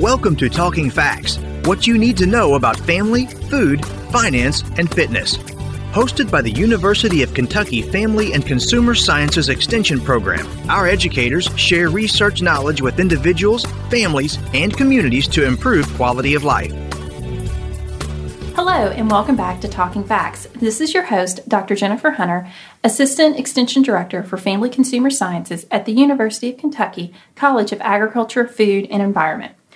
Welcome to Talking Facts what you need to know about family, food, finance, and fitness. Hosted by the University of Kentucky Family and Consumer Sciences Extension Program, our educators share research knowledge with individuals, families, and communities to improve quality of life. Hello, and welcome back to Talking Facts. This is your host, Dr. Jennifer Hunter, Assistant Extension Director for Family Consumer Sciences at the University of Kentucky College of Agriculture, Food, and Environment.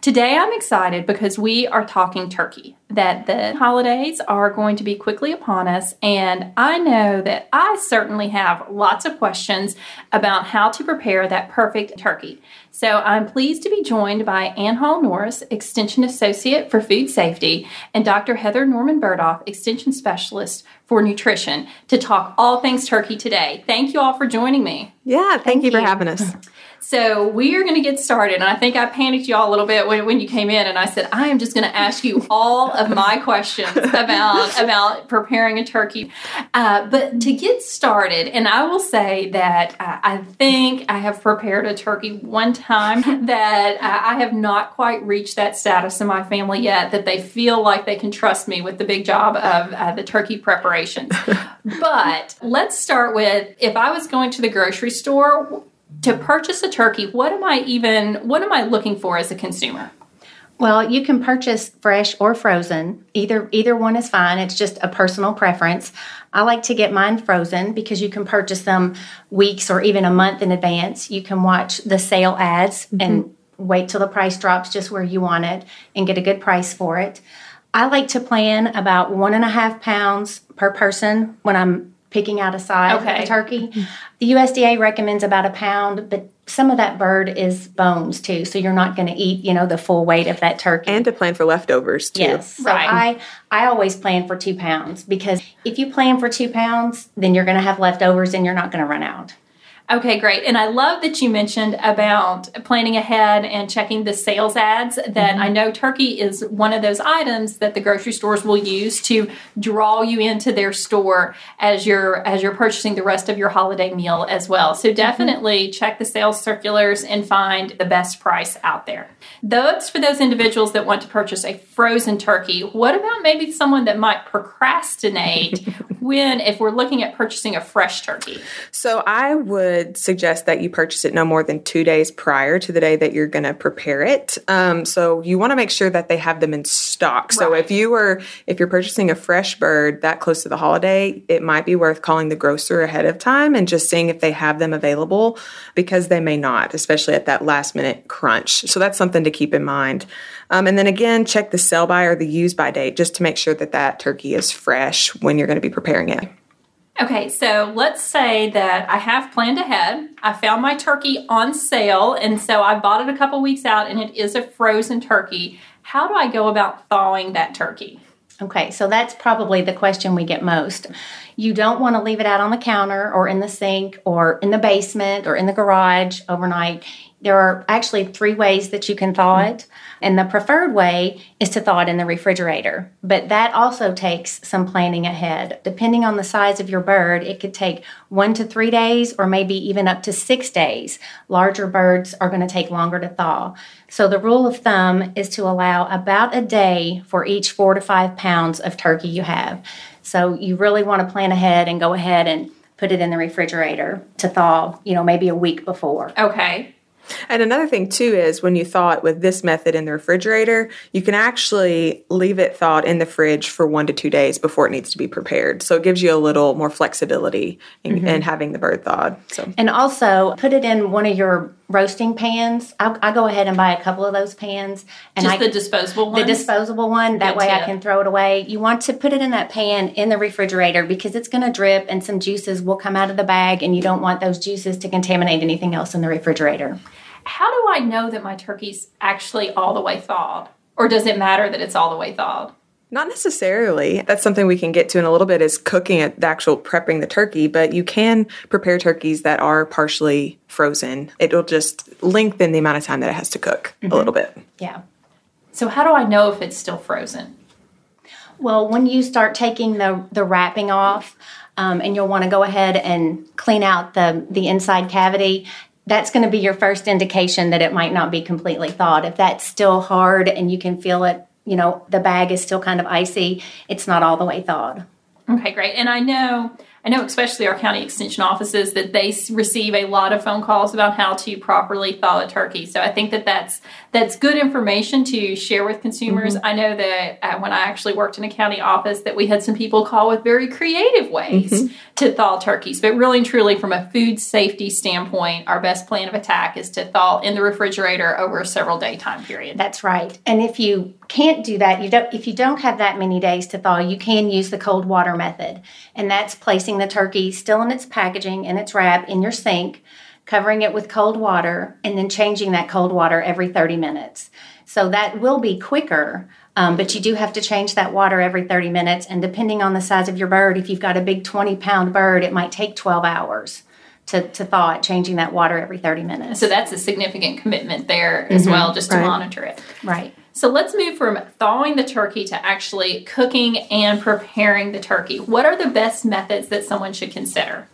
Today I'm excited because we are talking turkey, that the holidays are going to be quickly upon us, and I know that I certainly have lots of questions about how to prepare that perfect turkey. So I'm pleased to be joined by Ann Hall Norris, Extension Associate for Food Safety, and Dr. Heather Norman Burgdolf, Extension Specialist for Nutrition, to talk all things turkey today. Thank you all for joining me. Yeah, thank, thank you, you for having us. So we are going to get started. And I think I panicked you all a little bit when, when you came in and I said, I am just going to ask you all of my questions about, about preparing a turkey. Uh, but to get started, and I will say that uh, I think I have prepared a turkey one time that uh, I have not quite reached that status in my family yet that they feel like they can trust me with the big job of uh, the turkey preparations. but let's start with if I was going to the grocery store, to purchase a turkey, what am I even what am I looking for as a consumer? Well, you can purchase fresh or frozen. Either either one is fine. It's just a personal preference. I like to get mine frozen because you can purchase them weeks or even a month in advance. You can watch the sale ads mm-hmm. and wait till the price drops just where you want it and get a good price for it. I like to plan about one and a half pounds per person when I'm picking out a size okay. of a turkey. The USDA recommends about a pound, but some of that bird is bones too, so you're not going to eat, you know, the full weight of that turkey. And to plan for leftovers too. Yes, so right. I I always plan for two pounds because if you plan for two pounds, then you're going to have leftovers and you're not going to run out. Okay, great. And I love that you mentioned about planning ahead and checking the sales ads. That mm-hmm. I know turkey is one of those items that the grocery stores will use to draw you into their store as you're as you're purchasing the rest of your holiday meal as well. So mm-hmm. definitely mm-hmm. check the sales circulars and find the best price out there. Those for those individuals that want to purchase a frozen turkey. What about maybe someone that might procrastinate when if we're looking at purchasing a fresh turkey? So I would would suggest that you purchase it no more than two days prior to the day that you're going to prepare it. Um, so you want to make sure that they have them in stock. Right. So if you were if you're purchasing a fresh bird that close to the holiday, it might be worth calling the grocer ahead of time and just seeing if they have them available because they may not, especially at that last minute crunch. So that's something to keep in mind. Um, and then again, check the sell by or the use by date just to make sure that that turkey is fresh when you're going to be preparing it. Okay, so let's say that I have planned ahead. I found my turkey on sale, and so I bought it a couple weeks out, and it is a frozen turkey. How do I go about thawing that turkey? Okay, so that's probably the question we get most. You don't want to leave it out on the counter or in the sink or in the basement or in the garage overnight. There are actually three ways that you can thaw it. And the preferred way is to thaw it in the refrigerator. But that also takes some planning ahead. Depending on the size of your bird, it could take one to three days or maybe even up to six days. Larger birds are going to take longer to thaw. So the rule of thumb is to allow about a day for each four to five pounds of turkey you have. So you really want to plan ahead and go ahead and put it in the refrigerator to thaw, you know, maybe a week before. Okay. And another thing too is when you thaw it with this method in the refrigerator, you can actually leave it thawed in the fridge for one to two days before it needs to be prepared. So it gives you a little more flexibility in, mm-hmm. in having the bird thawed. So and also put it in one of your roasting pans. I, I go ahead and buy a couple of those pans, and Just I, the disposable one. The disposable one. That Good way tip. I can throw it away. You want to put it in that pan in the refrigerator because it's going to drip, and some juices will come out of the bag, and you don't want those juices to contaminate anything else in the refrigerator how do I know that my turkey's actually all the way thawed? Or does it matter that it's all the way thawed? Not necessarily. That's something we can get to in a little bit is cooking it, the actual prepping the turkey, but you can prepare turkeys that are partially frozen. It'll just lengthen the amount of time that it has to cook mm-hmm. a little bit. Yeah. So how do I know if it's still frozen? Well, when you start taking the the wrapping off, um, and you'll want to go ahead and clean out the the inside cavity that's going to be your first indication that it might not be completely thawed. If that's still hard and you can feel it, you know, the bag is still kind of icy, it's not all the way thawed. Okay, great. And I know I know, especially our county extension offices, that they receive a lot of phone calls about how to properly thaw a turkey. So I think that that's that's good information to share with consumers. Mm-hmm. I know that uh, when I actually worked in a county office, that we had some people call with very creative ways mm-hmm. to thaw turkeys. But really and truly, from a food safety standpoint, our best plan of attack is to thaw in the refrigerator over a several day time period. That's right. And if you can't do that, you don't. If you don't have that many days to thaw, you can use the cold water method, and that's placing the turkey still in its packaging and its wrap in your sink, covering it with cold water, and then changing that cold water every 30 minutes. So that will be quicker, um, but you do have to change that water every 30 minutes. And depending on the size of your bird, if you've got a big 20 pound bird, it might take 12 hours. To, to thaw it, changing that water every 30 minutes. So that's a significant commitment there as mm-hmm. well, just to monitor it. Right. So let's move from thawing the turkey to actually cooking and preparing the turkey. What are the best methods that someone should consider?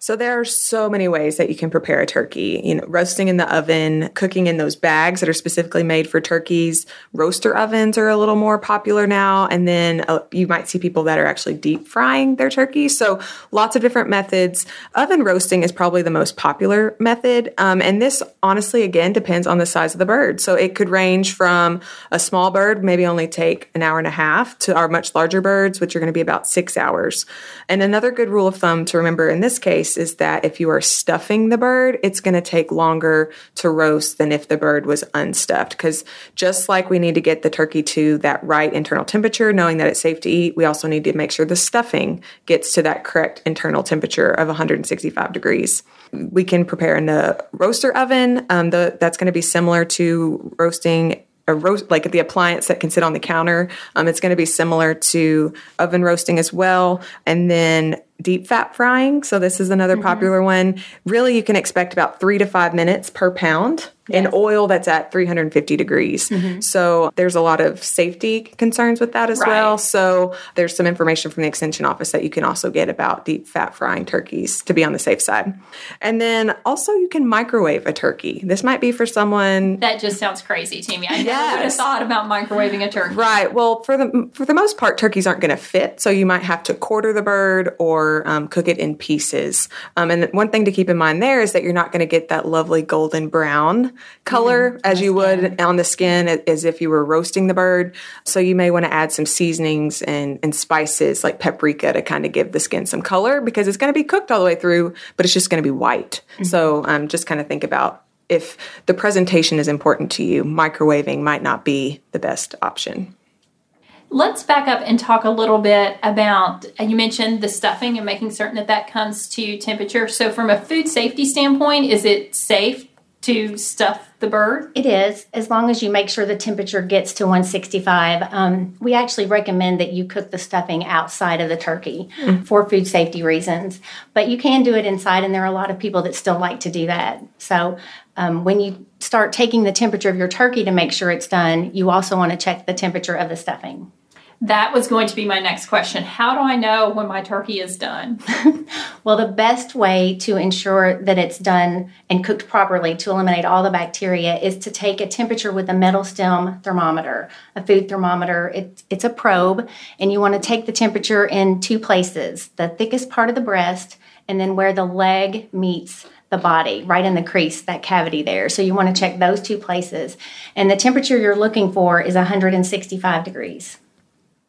So there are so many ways that you can prepare a turkey. You know, roasting in the oven, cooking in those bags that are specifically made for turkeys. Roaster ovens are a little more popular now, and then uh, you might see people that are actually deep frying their turkey. So lots of different methods. Oven roasting is probably the most popular method, um, and this honestly again depends on the size of the bird. So it could range from a small bird maybe only take an hour and a half to our much larger birds, which are going to be about six hours. And another good rule of thumb to remember in this case is that if you are stuffing the bird, it's going to take longer to roast than if the bird was unstuffed. Because just like we need to get the turkey to that right internal temperature, knowing that it's safe to eat, we also need to make sure the stuffing gets to that correct internal temperature of 165 degrees. We can prepare in the roaster oven. Um, the, that's going to be similar to roasting a roast like the appliance that can sit on the counter. Um, it's going to be similar to oven roasting as well, and then deep fat frying. So this is another mm-hmm. popular one. Really, you can expect about three to five minutes per pound yes. in oil that's at 350 degrees. Mm-hmm. So there's a lot of safety concerns with that as right. well. So there's some information from the extension office that you can also get about deep fat frying turkeys to be on the safe side. And then also you can microwave a turkey. This might be for someone that just sounds crazy to me. I never would have thought about microwaving a turkey. Right. Well, for the for the most part, turkeys aren't going to fit. So you might have to quarter the bird or um, cook it in pieces. Um, and one thing to keep in mind there is that you're not going to get that lovely golden brown color mm-hmm. as you would on the skin as if you were roasting the bird. So you may want to add some seasonings and, and spices like paprika to kind of give the skin some color because it's going to be cooked all the way through, but it's just going to be white. Mm-hmm. So um, just kind of think about if the presentation is important to you, microwaving might not be the best option. Let's back up and talk a little bit about you mentioned the stuffing and making certain that that comes to temperature. So, from a food safety standpoint, is it safe to stuff the bird? It is, as long as you make sure the temperature gets to 165. Um, we actually recommend that you cook the stuffing outside of the turkey mm. for food safety reasons, but you can do it inside, and there are a lot of people that still like to do that. So, um, when you start taking the temperature of your turkey to make sure it's done, you also want to check the temperature of the stuffing. That was going to be my next question. How do I know when my turkey is done? well, the best way to ensure that it's done and cooked properly to eliminate all the bacteria is to take a temperature with a metal stem thermometer, a food thermometer. It, it's a probe, and you want to take the temperature in two places the thickest part of the breast, and then where the leg meets the body, right in the crease, that cavity there. So you want to check those two places. And the temperature you're looking for is 165 degrees.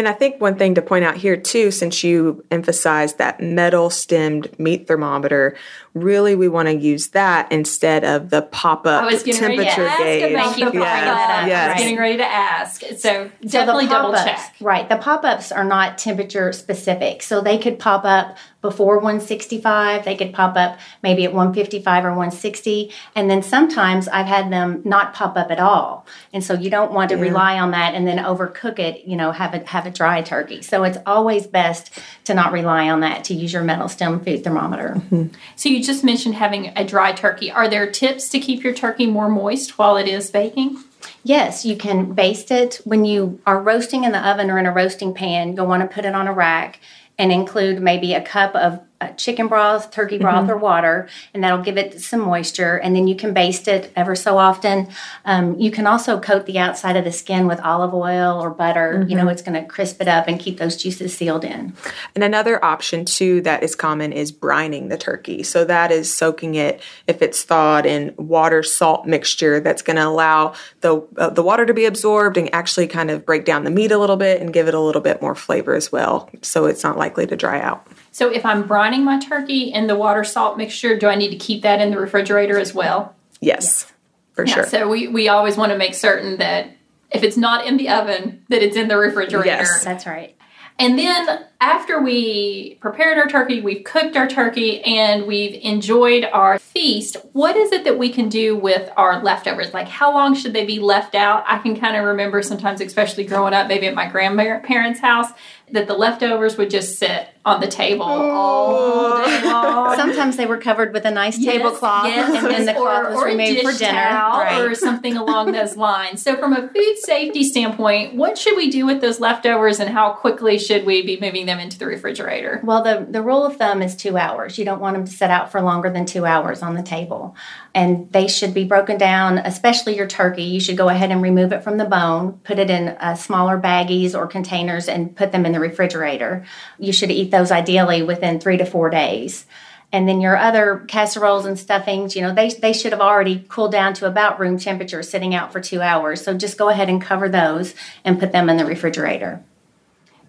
And I think one thing to point out here too, since you emphasized that metal stemmed meat thermometer, really we want to use that instead of the pop up temperature gauge. Thank you for yes. yes. I was getting ready to ask. So definitely so double check. Right. The pop ups are not temperature specific. So they could pop up before 165, they could pop up maybe at 155 or 160. And then sometimes I've had them not pop up at all. And so you don't want to yeah. rely on that and then overcook it, you know, have a have a dry turkey. So it's always best to not rely on that, to use your metal stem food thermometer. Mm-hmm. So you you just mentioned having a dry turkey. Are there tips to keep your turkey more moist while it is baking? Yes, you can baste it when you are roasting in the oven or in a roasting pan. You'll want to put it on a rack and include maybe a cup of uh, chicken broth, turkey broth, mm-hmm. or water, and that'll give it some moisture. And then you can baste it ever so often. Um, you can also coat the outside of the skin with olive oil or butter. Mm-hmm. You know, mm-hmm. it's going to crisp it up and keep those juices sealed in. And another option too that is common is brining the turkey. So that is soaking it if it's thawed in water salt mixture that's going to allow the uh, the water to be absorbed and actually kind of break down the meat a little bit and give it a little bit more flavor as well. So it's not likely to dry out. So if I'm brining my turkey in the water salt mixture, do I need to keep that in the refrigerator as well? Yes, for yeah, sure. So we, we always want to make certain that if it's not in the oven, that it's in the refrigerator. Yes, that's right. And then after we prepared our turkey, we've cooked our turkey, and we've enjoyed our feast, what is it that we can do with our leftovers? Like, how long should they be left out? I can kind of remember sometimes, especially growing up, maybe at my grandparents' house, that the leftovers would just sit on the table oh. all day long. Sometimes they were covered with a nice yes, tablecloth, yes. and then the cloth or, was removed for dinner, right. or something along those lines. So, from a food safety standpoint, what should we do with those leftovers, and how quickly should we be moving them into the refrigerator? Well, the the rule of thumb is two hours. You don't want them to sit out for longer than two hours on the table, and they should be broken down. Especially your turkey, you should go ahead and remove it from the bone, put it in uh, smaller baggies or containers, and put them in the refrigerator. You should eat those ideally within three to four days. And then your other casseroles and stuffings, you know, they, they should have already cooled down to about room temperature sitting out for two hours. So just go ahead and cover those and put them in the refrigerator.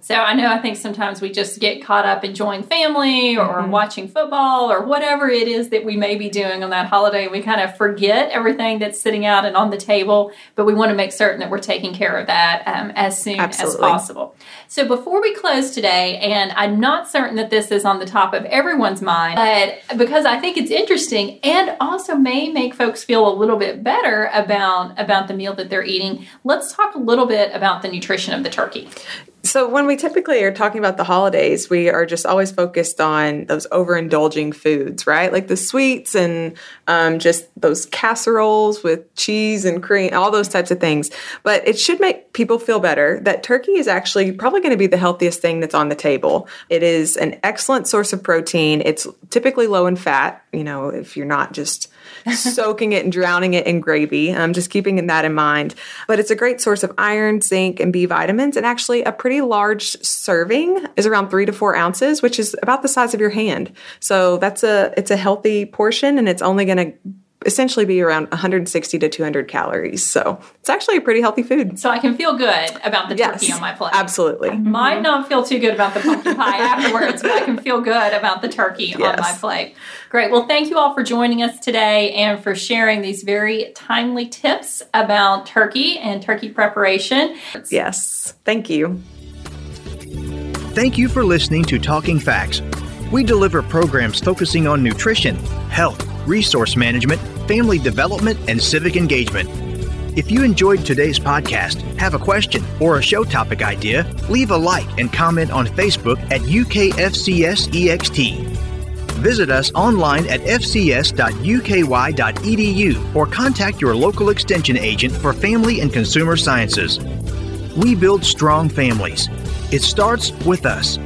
So I know I think sometimes we just get caught up enjoying family or mm-hmm. watching football or whatever it is that we may be doing on that holiday. We kind of forget everything that's sitting out and on the table, but we want to make certain that we're taking care of that um, as soon Absolutely. as possible. So before we close today, and I'm not certain that this is on the top of everyone's mind, but because I think it's interesting and also may make folks feel a little bit better about about the meal that they're eating, let's talk a little bit about the nutrition of the turkey. So, when we typically are talking about the holidays, we are just always focused on those overindulging foods, right? Like the sweets and um, just those casseroles with cheese and cream, all those types of things. But it should make people feel better that turkey is actually probably going to be the healthiest thing that's on the table. It is an excellent source of protein. It's typically low in fat, you know, if you're not just soaking it and drowning it in gravy. I'm um, just keeping that in mind. But it's a great source of iron, zinc, and B vitamins, and actually a pretty large serving is around three to four ounces, which is about the size of your hand. So that's a it's a healthy portion, and it's only going to essentially be around 160 to 200 calories. So it's actually a pretty healthy food. So I can feel good about the yes, turkey on my plate. Absolutely. I might mm-hmm. not feel too good about the pumpkin pie afterwards, but I can feel good about the turkey yes. on my plate. Great. Well, thank you all for joining us today and for sharing these very timely tips about turkey and turkey preparation. Yes. Thank you. Thank you for listening to Talking Facts. We deliver programs focusing on nutrition, health, resource management, family development, and civic engagement. If you enjoyed today's podcast, have a question, or a show topic idea, leave a like and comment on Facebook at UKFCSEXT. Visit us online at fcs.uky.edu or contact your local extension agent for family and consumer sciences. We build strong families. It starts with us.